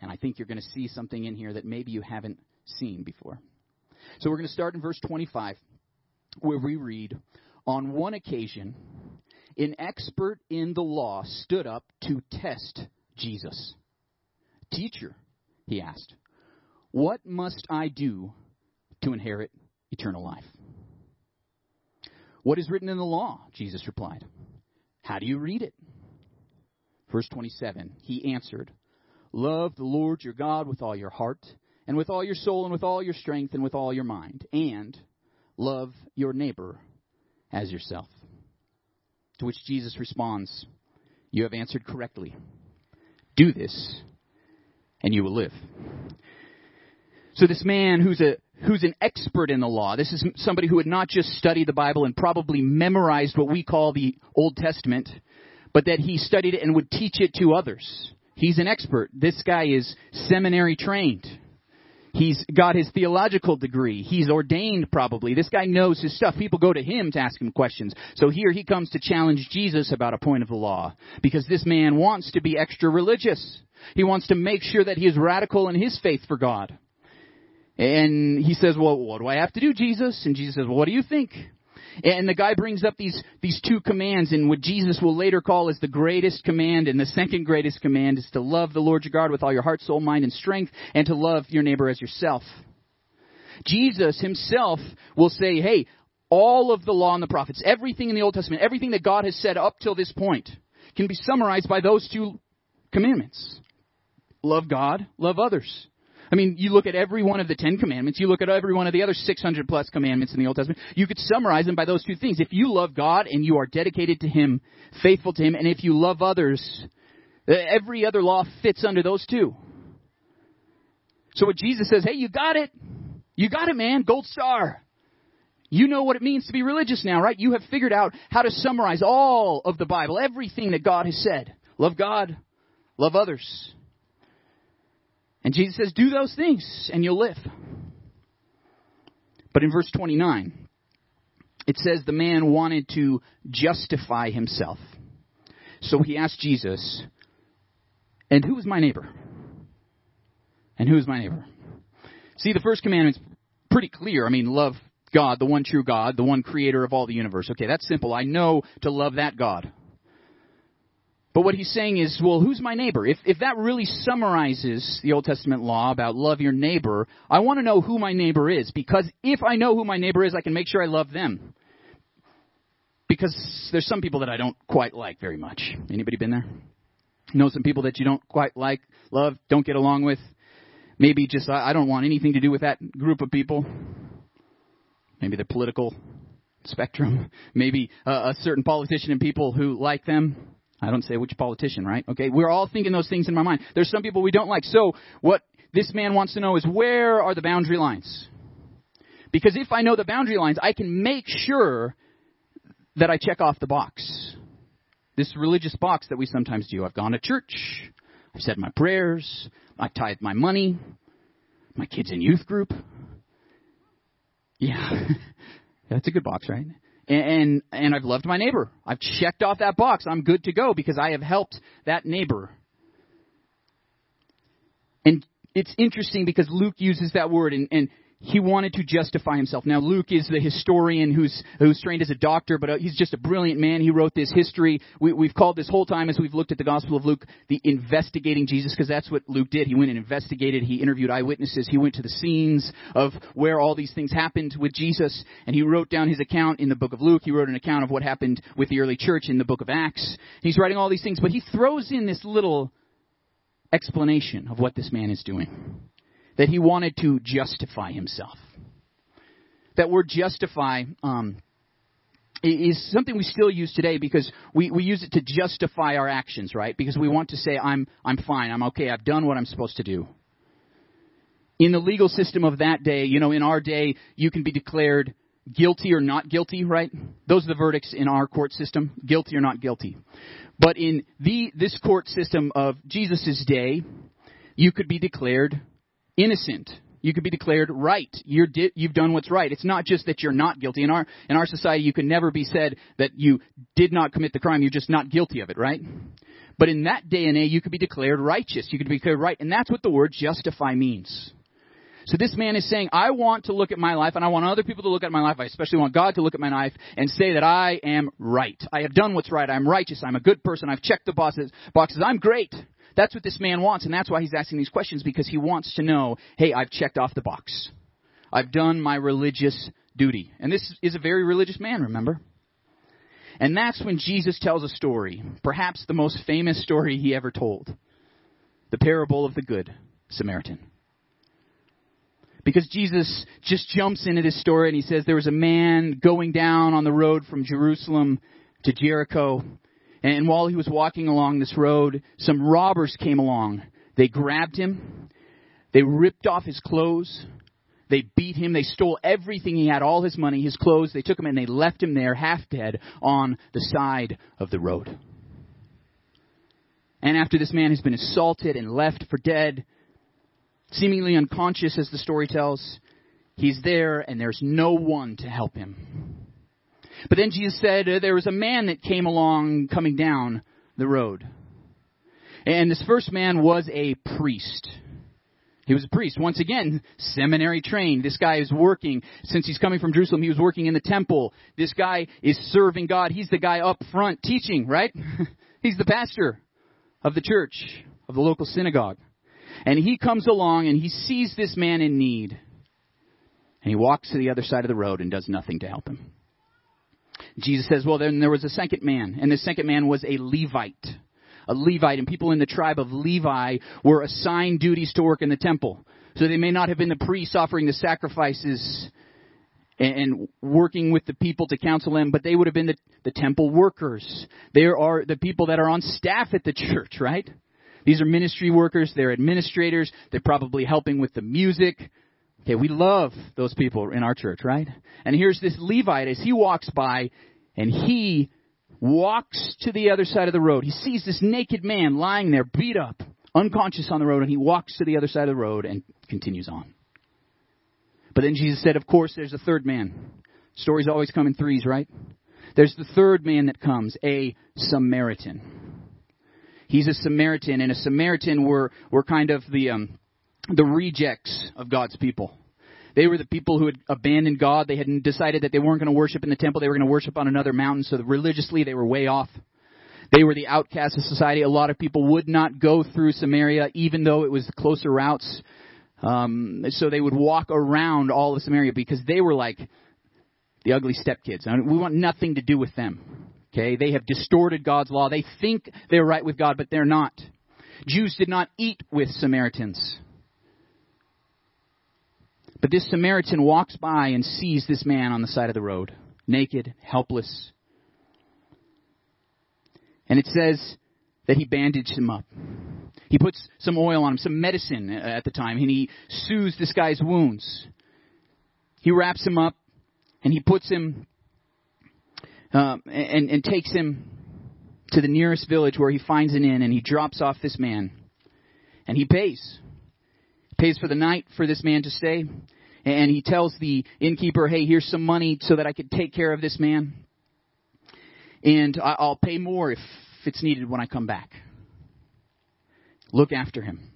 And I think you're going to see something in here that maybe you haven't seen before. So we're going to start in verse 25, where we read On one occasion, an expert in the law stood up to test Jesus. Teacher, he asked, what must I do to inherit eternal life? What is written in the law? Jesus replied. How do you read it? Verse 27 He answered, Love the Lord your God with all your heart, and with all your soul, and with all your strength, and with all your mind, and love your neighbor as yourself. To which Jesus responds, You have answered correctly. Do this, and you will live. So this man who's a who's an expert in the law. This is somebody who had not just studied the Bible and probably memorized what we call the Old Testament, but that he studied it and would teach it to others. He's an expert. This guy is seminary trained. He's got his theological degree. He's ordained probably. This guy knows his stuff. People go to him to ask him questions. So here he comes to challenge Jesus about a point of the law because this man wants to be extra religious. He wants to make sure that he is radical in his faith for God. And he says, well, what do I have to do, Jesus? And Jesus says, well, what do you think? And the guy brings up these, these two commands and what Jesus will later call as the greatest command and the second greatest command is to love the Lord your God with all your heart, soul, mind, and strength and to love your neighbor as yourself. Jesus himself will say, hey, all of the law and the prophets, everything in the Old Testament, everything that God has said up till this point can be summarized by those two commandments. Love God, love others. I mean, you look at every one of the Ten Commandments, you look at every one of the other 600 plus commandments in the Old Testament, you could summarize them by those two things. If you love God and you are dedicated to Him, faithful to Him, and if you love others, every other law fits under those two. So what Jesus says, hey, you got it. You got it, man. Gold star. You know what it means to be religious now, right? You have figured out how to summarize all of the Bible, everything that God has said. Love God, love others. And Jesus says, do those things and you'll live. But in verse 29, it says the man wanted to justify himself. So he asked Jesus, and who is my neighbor? And who is my neighbor? See, the first commandment's pretty clear. I mean, love God, the one true God, the one creator of all the universe. Okay, that's simple. I know to love that God. But what he's saying is, well, who's my neighbor? If, if that really summarizes the Old Testament law about love your neighbor, I want to know who my neighbor is. Because if I know who my neighbor is, I can make sure I love them. Because there's some people that I don't quite like very much. Anybody been there? Know some people that you don't quite like, love, don't get along with? Maybe just, I don't want anything to do with that group of people. Maybe the political spectrum. Maybe uh, a certain politician and people who like them I don't say which politician, right? Okay, we're all thinking those things in my mind. There's some people we don't like. So what this man wants to know is where are the boundary lines? Because if I know the boundary lines, I can make sure that I check off the box. This religious box that we sometimes do. I've gone to church. I've said my prayers. I've tithed my money. My kids in youth group. Yeah. That's a good box, right? And and I've loved my neighbor. I've checked off that box. I'm good to go because I have helped that neighbor. And it's interesting because Luke uses that word and, and he wanted to justify himself. Now, Luke is the historian who's, who's trained as a doctor, but uh, he's just a brilliant man. He wrote this history. We, we've called this whole time as we've looked at the Gospel of Luke the investigating Jesus, because that's what Luke did. He went and investigated. He interviewed eyewitnesses. He went to the scenes of where all these things happened with Jesus, and he wrote down his account in the book of Luke. He wrote an account of what happened with the early church in the book of Acts. He's writing all these things, but he throws in this little explanation of what this man is doing that he wanted to justify himself. That word justify um, is something we still use today because we, we use it to justify our actions, right? Because we want to say, I'm, I'm fine, I'm okay, I've done what I'm supposed to do. In the legal system of that day, you know, in our day, you can be declared guilty or not guilty, right? Those are the verdicts in our court system, guilty or not guilty. But in the, this court system of Jesus' day, you could be declared innocent. You could be declared right. You're di- you've done what's right. It's not just that you're not guilty. In our in our society, you can never be said that you did not commit the crime. You're just not guilty of it, right? But in that day and age, you could be declared righteous. You could be declared right, and that's what the word justify means. So this man is saying, I want to look at my life and I want other people to look at my life. I especially want God to look at my life and say that I am right. I have done what's right. I'm righteous. I'm a good person. I've checked the boxes. I'm great. That's what this man wants and that's why he's asking these questions because he wants to know, hey, I've checked off the box. I've done my religious duty. And this is a very religious man, remember? And that's when Jesus tells a story, perhaps the most famous story he ever told. The parable of the Good Samaritan. Because Jesus just jumps into this story and he says there was a man going down on the road from Jerusalem to Jericho. And while he was walking along this road, some robbers came along. They grabbed him. They ripped off his clothes. They beat him. They stole everything he had, all his money, his clothes. They took him and they left him there half dead on the side of the road. And after this man has been assaulted and left for dead, seemingly unconscious as the story tells. He's there and there's no one to help him. But then Jesus said uh, there was a man that came along coming down the road. And this first man was a priest. He was a priest. Once again, seminary trained. This guy is working. Since he's coming from Jerusalem, he was working in the temple. This guy is serving God. He's the guy up front teaching, right? he's the pastor of the church, of the local synagogue. And he comes along and he sees this man in need. And he walks to the other side of the road and does nothing to help him. Jesus says, well, then there was a second man, and the second man was a Levite. A Levite, and people in the tribe of Levi were assigned duties to work in the temple. So they may not have been the priests offering the sacrifices and working with the people to counsel them, but they would have been the, the temple workers. They are the people that are on staff at the church, right? These are ministry workers, they're administrators, they're probably helping with the music. Okay, we love those people in our church, right? And here's this Levite as he walks by and he walks to the other side of the road. He sees this naked man lying there, beat up, unconscious on the road, and he walks to the other side of the road and continues on. But then Jesus said, Of course, there's a third man. Stories always come in threes, right? There's the third man that comes, a Samaritan. He's a Samaritan, and a Samaritan were, were kind of the, um, the rejects of God's people. They were the people who had abandoned God. They had decided that they weren't going to worship in the temple. They were going to worship on another mountain. So religiously, they were way off. They were the outcasts of society. A lot of people would not go through Samaria, even though it was closer routes. Um, so they would walk around all of Samaria because they were like the ugly stepkids. We want nothing to do with them. Okay, they have distorted God's law. They think they're right with God, but they're not. Jews did not eat with Samaritans. But this Samaritan walks by and sees this man on the side of the road, naked, helpless. And it says that he bandaged him up. He puts some oil on him, some medicine at the time, and he soothes this guy's wounds. He wraps him up and he puts him um, and, and takes him to the nearest village where he finds an inn and he drops off this man. And he pays. Pays for the night for this man to stay. And he tells the innkeeper, hey, here's some money so that I could take care of this man. And I'll pay more if it's needed when I come back. Look after him.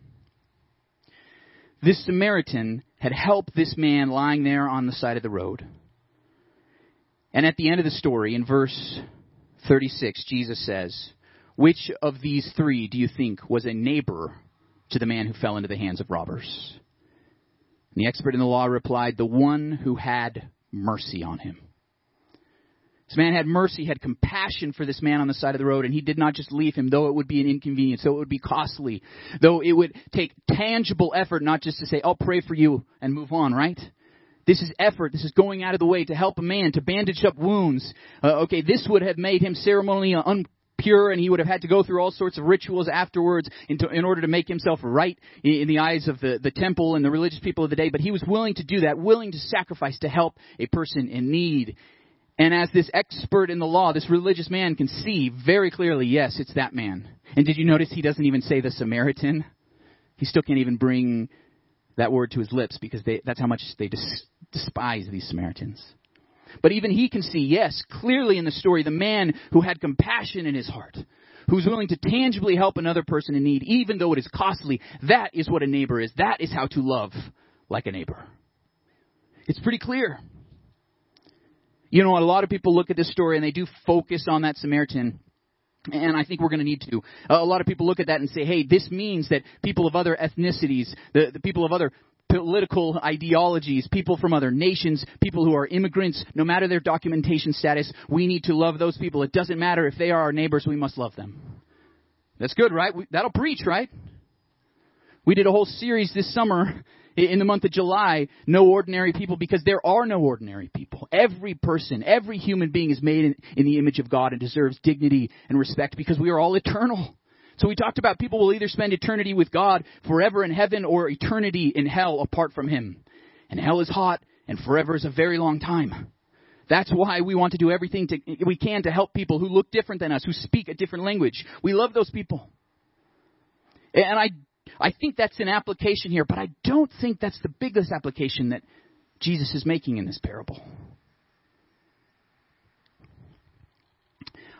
This Samaritan had helped this man lying there on the side of the road. And at the end of the story, in verse 36, Jesus says, Which of these three do you think was a neighbor to the man who fell into the hands of robbers? And the expert in the law replied, The one who had mercy on him. This man had mercy, had compassion for this man on the side of the road, and he did not just leave him, though it would be an inconvenience, though it would be costly, though it would take tangible effort, not just to say, I'll pray for you and move on, right? This is effort. This is going out of the way to help a man, to bandage up wounds. Uh, okay, this would have made him ceremonially unpure, and he would have had to go through all sorts of rituals afterwards in, to, in order to make himself right in, in the eyes of the, the temple and the religious people of the day. But he was willing to do that, willing to sacrifice to help a person in need. And as this expert in the law, this religious man can see very clearly, yes, it's that man. And did you notice he doesn't even say the Samaritan? He still can't even bring that word to his lips because they, that's how much they dis- despise these Samaritans. But even he can see, yes, clearly in the story, the man who had compassion in his heart, who's willing to tangibly help another person in need, even though it is costly. That is what a neighbor is. That is how to love like a neighbor. It's pretty clear. You know, a lot of people look at this story and they do focus on that Samaritan. And I think we're going to need to. A lot of people look at that and say, hey, this means that people of other ethnicities, the, the people of other political ideologies, people from other nations, people who are immigrants, no matter their documentation status, we need to love those people. It doesn't matter if they are our neighbors, we must love them. That's good, right? We, that'll preach, right? We did a whole series this summer in the month of July, No Ordinary People, because there are no ordinary people. Every person, every human being is made in, in the image of God and deserves dignity and respect because we are all eternal. So we talked about people will either spend eternity with God forever in heaven or eternity in hell apart from Him. And hell is hot and forever is a very long time. That's why we want to do everything to, we can to help people who look different than us, who speak a different language. We love those people. And I, I think that's an application here, but I don't think that's the biggest application that Jesus is making in this parable.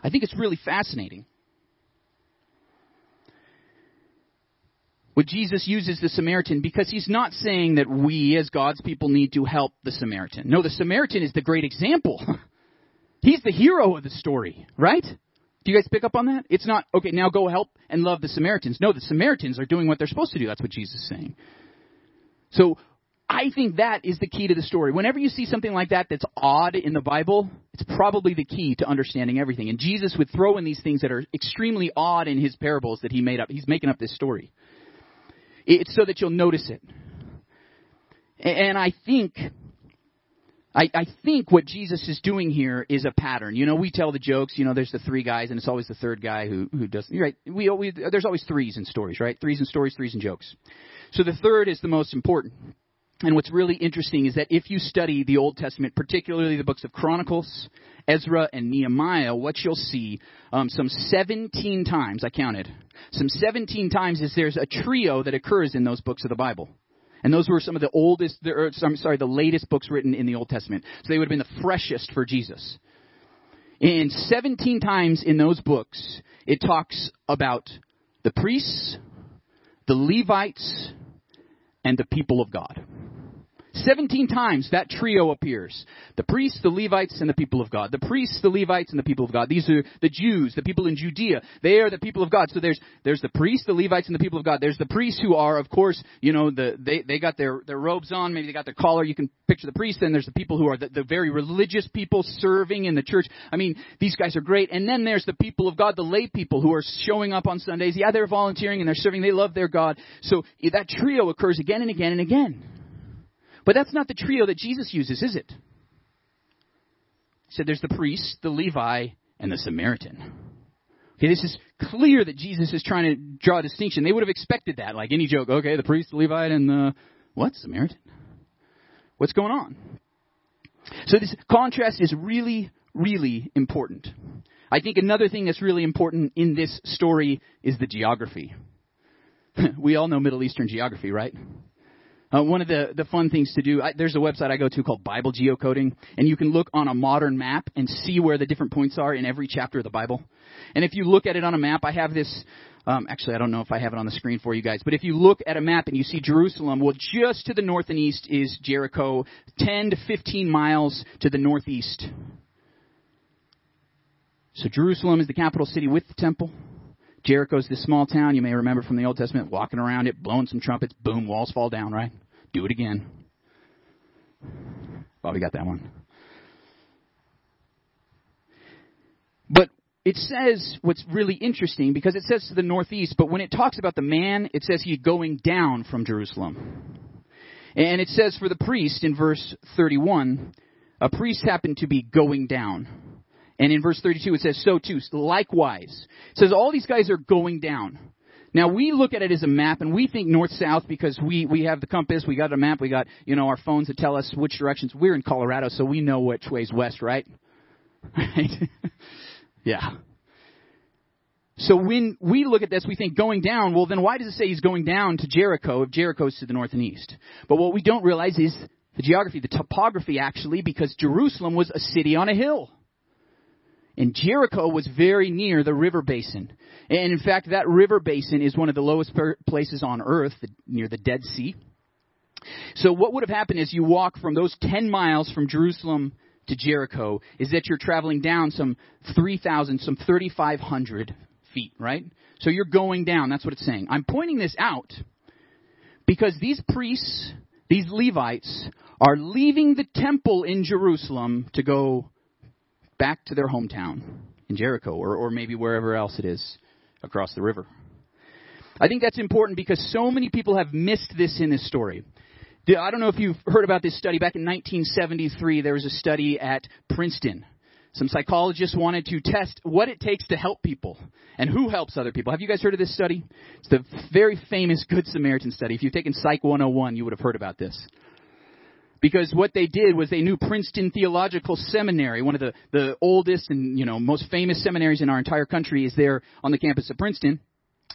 I think it's really fascinating But Jesus uses the Samaritan because he's not saying that we as God's people need to help the Samaritan. No, the Samaritan is the great example. he's the hero of the story, right? Do you guys pick up on that? It's not, okay, now go help and love the Samaritans. No, the Samaritans are doing what they're supposed to do. That's what Jesus is saying. So, I think that is the key to the story. Whenever you see something like that that's odd in the Bible, it's probably the key to understanding everything. And Jesus would throw in these things that are extremely odd in his parables that he made up. He's making up this story. It's so that you'll notice it. And I think, I, I think what Jesus is doing here is a pattern. You know, we tell the jokes. You know, there's the three guys, and it's always the third guy who who does. Right? We, we there's always threes in stories, right? Threes in stories, threes in jokes. So the third is the most important. And what's really interesting is that if you study the Old Testament, particularly the books of Chronicles, Ezra, and Nehemiah, what you'll see um, some 17 times, I counted, some 17 times is there's a trio that occurs in those books of the Bible. And those were some of the oldest, or, I'm sorry, the latest books written in the Old Testament. So they would have been the freshest for Jesus. And 17 times in those books, it talks about the priests, the Levites, and the people of God. 17 times that trio appears. The priests, the Levites, and the people of God. The priests, the Levites, and the people of God. These are the Jews, the people in Judea. They are the people of God. So there's, there's the priests, the Levites, and the people of God. There's the priests who are, of course, you know, the, they, they got their, their robes on, maybe they got their collar. You can picture the priests. Then there's the people who are the, the very religious people serving in the church. I mean, these guys are great. And then there's the people of God, the lay people who are showing up on Sundays. Yeah, they're volunteering and they're serving. They love their God. So that trio occurs again and again and again. But that's not the trio that Jesus uses, is it? He said there's the priest, the Levi, and the Samaritan. Okay, this is clear that Jesus is trying to draw a distinction. They would have expected that, like any joke. Okay, the priest, the Levite, and the what? Samaritan. What's going on? So this contrast is really, really important. I think another thing that's really important in this story is the geography. we all know Middle Eastern geography, right? Uh, one of the, the fun things to do, I, there's a website I go to called Bible Geocoding, and you can look on a modern map and see where the different points are in every chapter of the Bible. And if you look at it on a map, I have this, um, actually I don't know if I have it on the screen for you guys, but if you look at a map and you see Jerusalem, well just to the north and east is Jericho, 10 to 15 miles to the northeast. So Jerusalem is the capital city with the temple. Jericho's this small town you may remember from the Old Testament, walking around it, blowing some trumpets, boom, walls fall down, right? Do it again. Bobby got that one. But it says what's really interesting because it says to the northeast, but when it talks about the man, it says he's going down from Jerusalem. And it says for the priest in verse 31, a priest happened to be going down. And in verse 32 it says, so too, likewise. It says all these guys are going down. Now we look at it as a map and we think north-south because we, we have the compass, we got a map, we got, you know, our phones that tell us which directions. We're in Colorado, so we know which way's west, right? Right? yeah. So when we look at this, we think going down, well then why does it say he's going down to Jericho if Jericho's to the north and east? But what we don't realize is the geography, the topography actually, because Jerusalem was a city on a hill. And Jericho was very near the river basin. And in fact, that river basin is one of the lowest places on earth, near the Dead Sea. So what would have happened is you walk from those 10 miles from Jerusalem to Jericho is that you're traveling down some 3,000, some 3,500 feet, right? So you're going down. That's what it's saying. I'm pointing this out because these priests, these Levites, are leaving the temple in Jerusalem to go back to their hometown in Jericho or, or maybe wherever else it is across the river. I think that's important because so many people have missed this in this story. I don't know if you've heard about this study. Back in 1973, there was a study at Princeton. Some psychologists wanted to test what it takes to help people and who helps other people. Have you guys heard of this study? It's the very famous Good Samaritan study. If you've taken Psych 101, you would have heard about this. Because what they did was they knew Princeton Theological Seminary, one of the, the oldest and you know most famous seminaries in our entire country, is there on the campus of Princeton.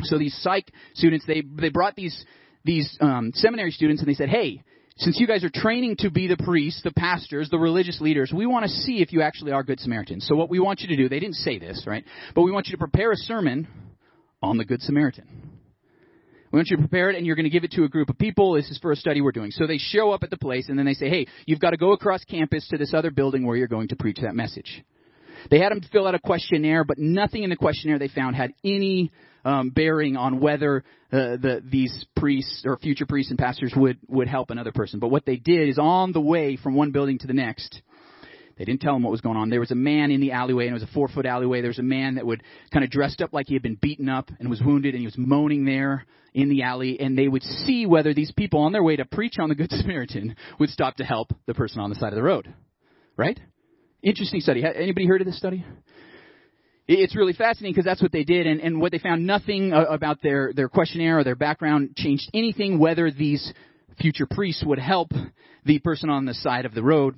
So these psych students, they they brought these these um, seminary students and they said, hey, since you guys are training to be the priests, the pastors, the religious leaders, we want to see if you actually are good Samaritans. So what we want you to do, they didn't say this, right? But we want you to prepare a sermon on the Good Samaritan. We want you to prepare it and you're going to give it to a group of people. This is for a study we're doing. So they show up at the place and then they say, hey, you've got to go across campus to this other building where you're going to preach that message. They had them fill out a questionnaire, but nothing in the questionnaire they found had any um, bearing on whether uh, the, these priests or future priests and pastors would, would help another person. But what they did is on the way from one building to the next, they didn't tell him what was going on. There was a man in the alleyway, and it was a four foot alleyway. There was a man that would kind of dressed up like he had been beaten up and was wounded, and he was moaning there in the alley. And they would see whether these people on their way to preach on the Good Samaritan would stop to help the person on the side of the road. Right? Interesting study. Anybody heard of this study? It's really fascinating because that's what they did, and, and what they found nothing uh, about their, their questionnaire or their background changed anything whether these future priests would help the person on the side of the road.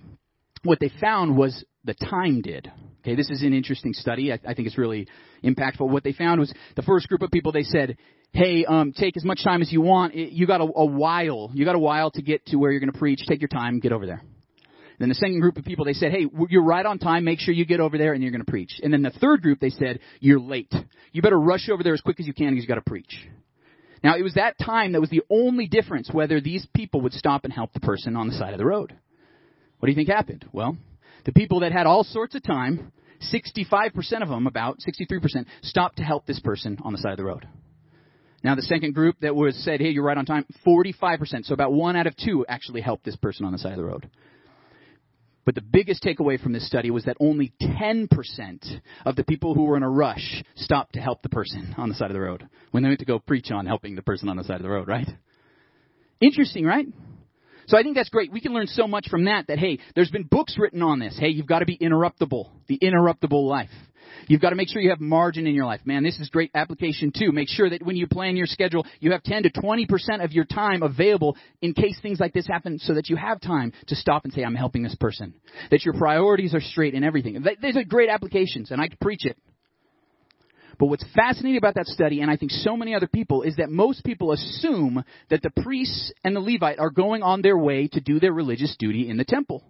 What they found was the time did. Okay, this is an interesting study. I, I think it's really impactful. What they found was the first group of people they said, "Hey, um, take as much time as you want. You got a, a while. You got a while to get to where you're going to preach. Take your time. Get over there." Then the second group of people, they said, hey, you're right on time. Make sure you get over there and you're going to preach. And then the third group, they said, you're late. You better rush over there as quick as you can because you got to preach. Now, it was that time that was the only difference whether these people would stop and help the person on the side of the road. What do you think happened? Well, the people that had all sorts of time, 65% of them, about 63%, stopped to help this person on the side of the road. Now, the second group that was said, hey, you're right on time, 45%. So about one out of two actually helped this person on the side of the road. But the biggest takeaway from this study was that only 10% of the people who were in a rush stopped to help the person on the side of the road when they went to go preach on helping the person on the side of the road, right? Interesting, right? So I think that's great. We can learn so much from that that, hey, there's been books written on this. Hey, you've got to be interruptible. The interruptible life. You've got to make sure you have margin in your life. Man, this is great application too. Make sure that when you plan your schedule, you have 10 to 20% of your time available in case things like this happen so that you have time to stop and say, I'm helping this person. That your priorities are straight and everything. These are great applications and I preach it. But what's fascinating about that study, and I think so many other people, is that most people assume that the priests and the Levite are going on their way to do their religious duty in the temple.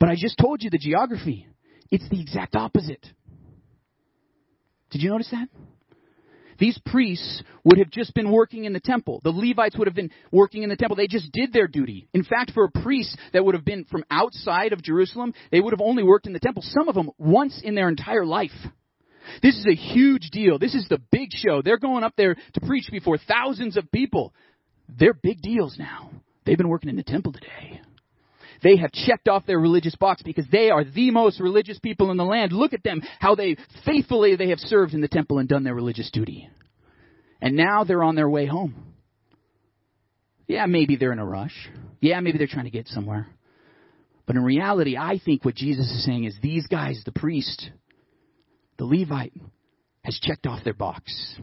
But I just told you the geography. It's the exact opposite. Did you notice that? These priests would have just been working in the temple. The Levites would have been working in the temple. They just did their duty. In fact, for a priest that would have been from outside of Jerusalem, they would have only worked in the temple, some of them once in their entire life. This is a huge deal. This is the big show. They're going up there to preach before thousands of people. They're big deals now. They've been working in the temple today. They have checked off their religious box because they are the most religious people in the land. Look at them, how they faithfully they have served in the temple and done their religious duty. And now they're on their way home. Yeah, maybe they're in a rush. Yeah, maybe they're trying to get somewhere. But in reality, I think what Jesus is saying is these guys, the priest, the Levite, has checked off their box.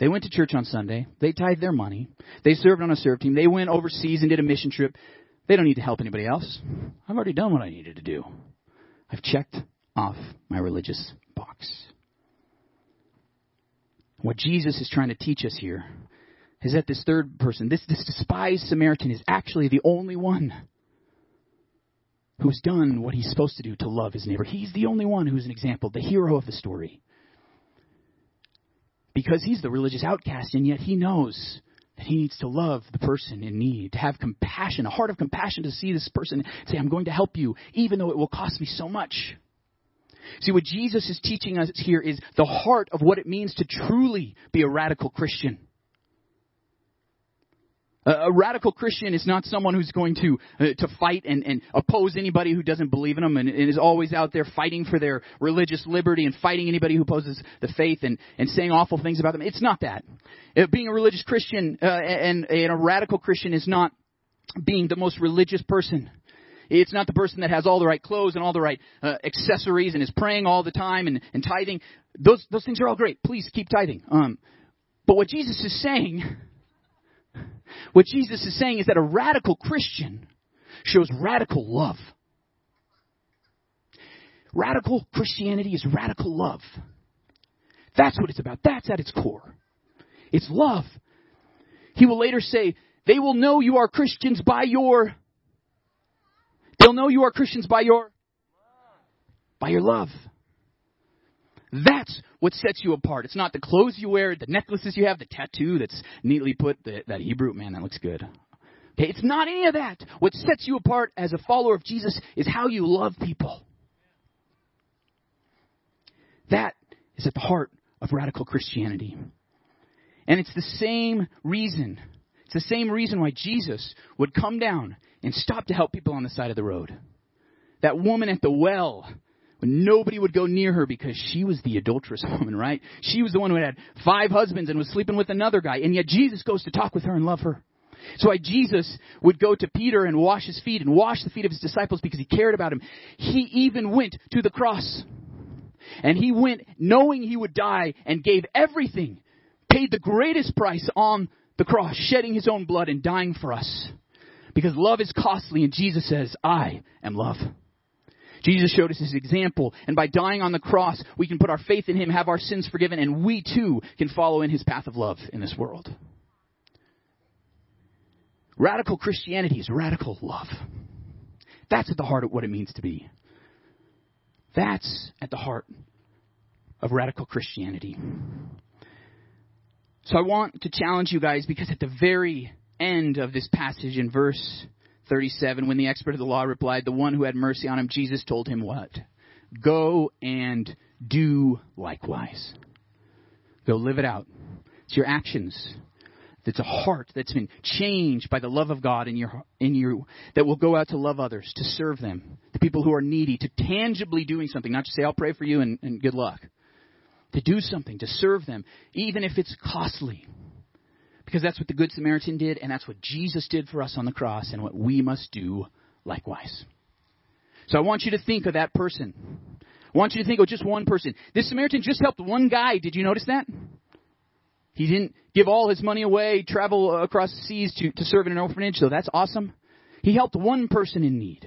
They went to church on Sunday. They tithed their money. They served on a serve team. They went overseas and did a mission trip. They don't need to help anybody else. I've already done what I needed to do. I've checked off my religious box. What Jesus is trying to teach us here is that this third person, this, this despised Samaritan, is actually the only one who's done what he's supposed to do to love his neighbor. He's the only one who's an example, the hero of the story. Because he's the religious outcast, and yet he knows that he needs to love the person in need, to have compassion, a heart of compassion to see this person say, I'm going to help you, even though it will cost me so much. See, what Jesus is teaching us here is the heart of what it means to truly be a radical Christian. A, radical Christian is not someone who's going to uh, to fight and, and oppose anybody who doesn't believe in them and, and, is always out there fighting for their religious liberty and fighting anybody who opposes the faith and, and saying awful things about them. It's not that. Uh, being a religious Christian uh, and, and a radical Christian is not being the most religious person. It's not the person that has all the right clothes and all the right uh, accessories and is praying all the time and, and tithing. Those those things are all great. Please keep tithing. Um, but what Jesus is saying what Jesus is saying is that a radical Christian shows radical love. Radical Christianity is radical love. That's what it's about. That's at its core. It's love. He will later say, they will know you are Christians by your, they'll know you are Christians by your, by your love. That's what sets you apart. It's not the clothes you wear, the necklaces you have, the tattoo that's neatly put, the, that Hebrew, man, that looks good. Okay, it's not any of that. What sets you apart as a follower of Jesus is how you love people. That is at the heart of radical Christianity. And it's the same reason, it's the same reason why Jesus would come down and stop to help people on the side of the road. That woman at the well nobody would go near her because she was the adulterous woman, right? She was the one who had five husbands and was sleeping with another guy, and yet Jesus goes to talk with her and love her. So why Jesus would go to Peter and wash his feet and wash the feet of his disciples because he cared about him. He even went to the cross. And he went knowing he would die and gave everything, paid the greatest price on the cross, shedding his own blood and dying for us. Because love is costly and Jesus says, I am love. Jesus showed us his example, and by dying on the cross, we can put our faith in him, have our sins forgiven, and we too can follow in his path of love in this world. Radical Christianity is radical love. That's at the heart of what it means to be. That's at the heart of radical Christianity. So I want to challenge you guys because at the very end of this passage in verse 37, when the expert of the law replied, The one who had mercy on him, Jesus told him what? Go and do likewise. Go live it out. It's your actions. It's a heart that's been changed by the love of God in your in you that will go out to love others, to serve them, the people who are needy, to tangibly doing something, not just say, I'll pray for you and, and good luck. To do something, to serve them, even if it's costly. Because that's what the Good Samaritan did, and that's what Jesus did for us on the cross, and what we must do likewise. So I want you to think of that person. I want you to think of just one person. This Samaritan just helped one guy. Did you notice that? He didn't give all his money away, travel across the seas to, to serve in an orphanage, so that's awesome. He helped one person in need.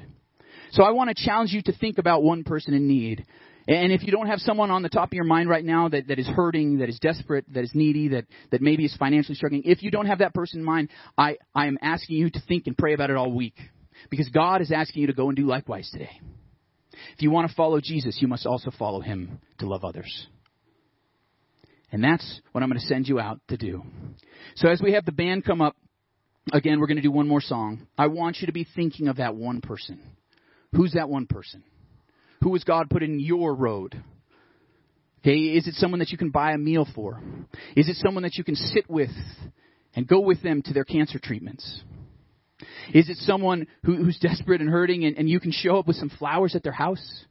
So I want to challenge you to think about one person in need and if you don't have someone on the top of your mind right now that, that is hurting, that is desperate, that is needy, that, that maybe is financially struggling, if you don't have that person in mind, I, I am asking you to think and pray about it all week. Because God is asking you to go and do likewise today. If you want to follow Jesus, you must also follow him to love others. And that's what I'm going to send you out to do. So as we have the band come up, again, we're going to do one more song. I want you to be thinking of that one person. Who's that one person? Who has God put in your road? Okay, is it someone that you can buy a meal for? Is it someone that you can sit with and go with them to their cancer treatments? Is it someone who, who's desperate and hurting and, and you can show up with some flowers at their house?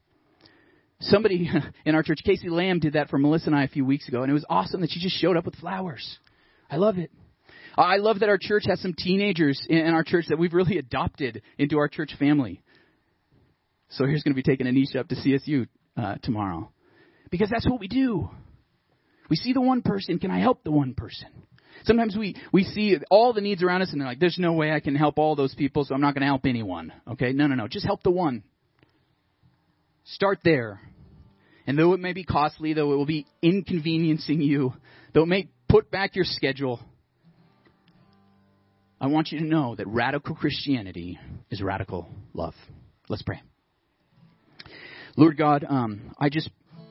Somebody in our church, Casey Lamb, did that for Melissa and I a few weeks ago, and it was awesome that she just showed up with flowers. I love it. I love that our church has some teenagers in our church that we've really adopted into our church family. So here's going to be taking Anisha up to CSU uh, tomorrow. Because that's what we do. We see the one person. Can I help the one person? Sometimes we, we see all the needs around us and they're like, there's no way I can help all those people, so I'm not going to help anyone. Okay? No, no, no. Just help the one. Start there. And though it may be costly, though it will be inconveniencing you, though it may put back your schedule, I want you to know that radical Christianity is radical love. Let's pray. Lord God, um, I just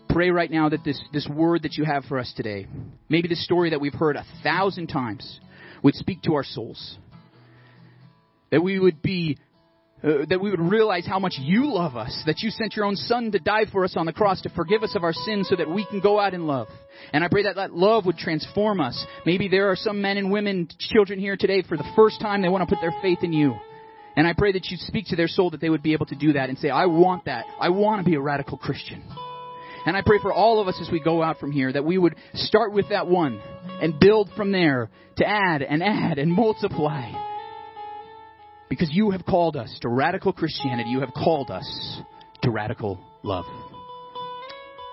pray right now that this, this word that you have for us today, maybe this story that we've heard a thousand times, would speak to our souls. That we would be uh, that we would realize how much you love us, that you sent your own son to die for us on the cross to forgive us of our sins so that we can go out in love. And I pray that that love would transform us. Maybe there are some men and women, children here today for the first time they want to put their faith in you. And I pray that you speak to their soul that they would be able to do that and say, I want that. I want to be a radical Christian. And I pray for all of us as we go out from here that we would start with that one and build from there to add and add and multiply because you have called us to radical Christianity. You have called us to radical love.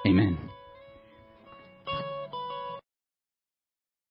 Amen.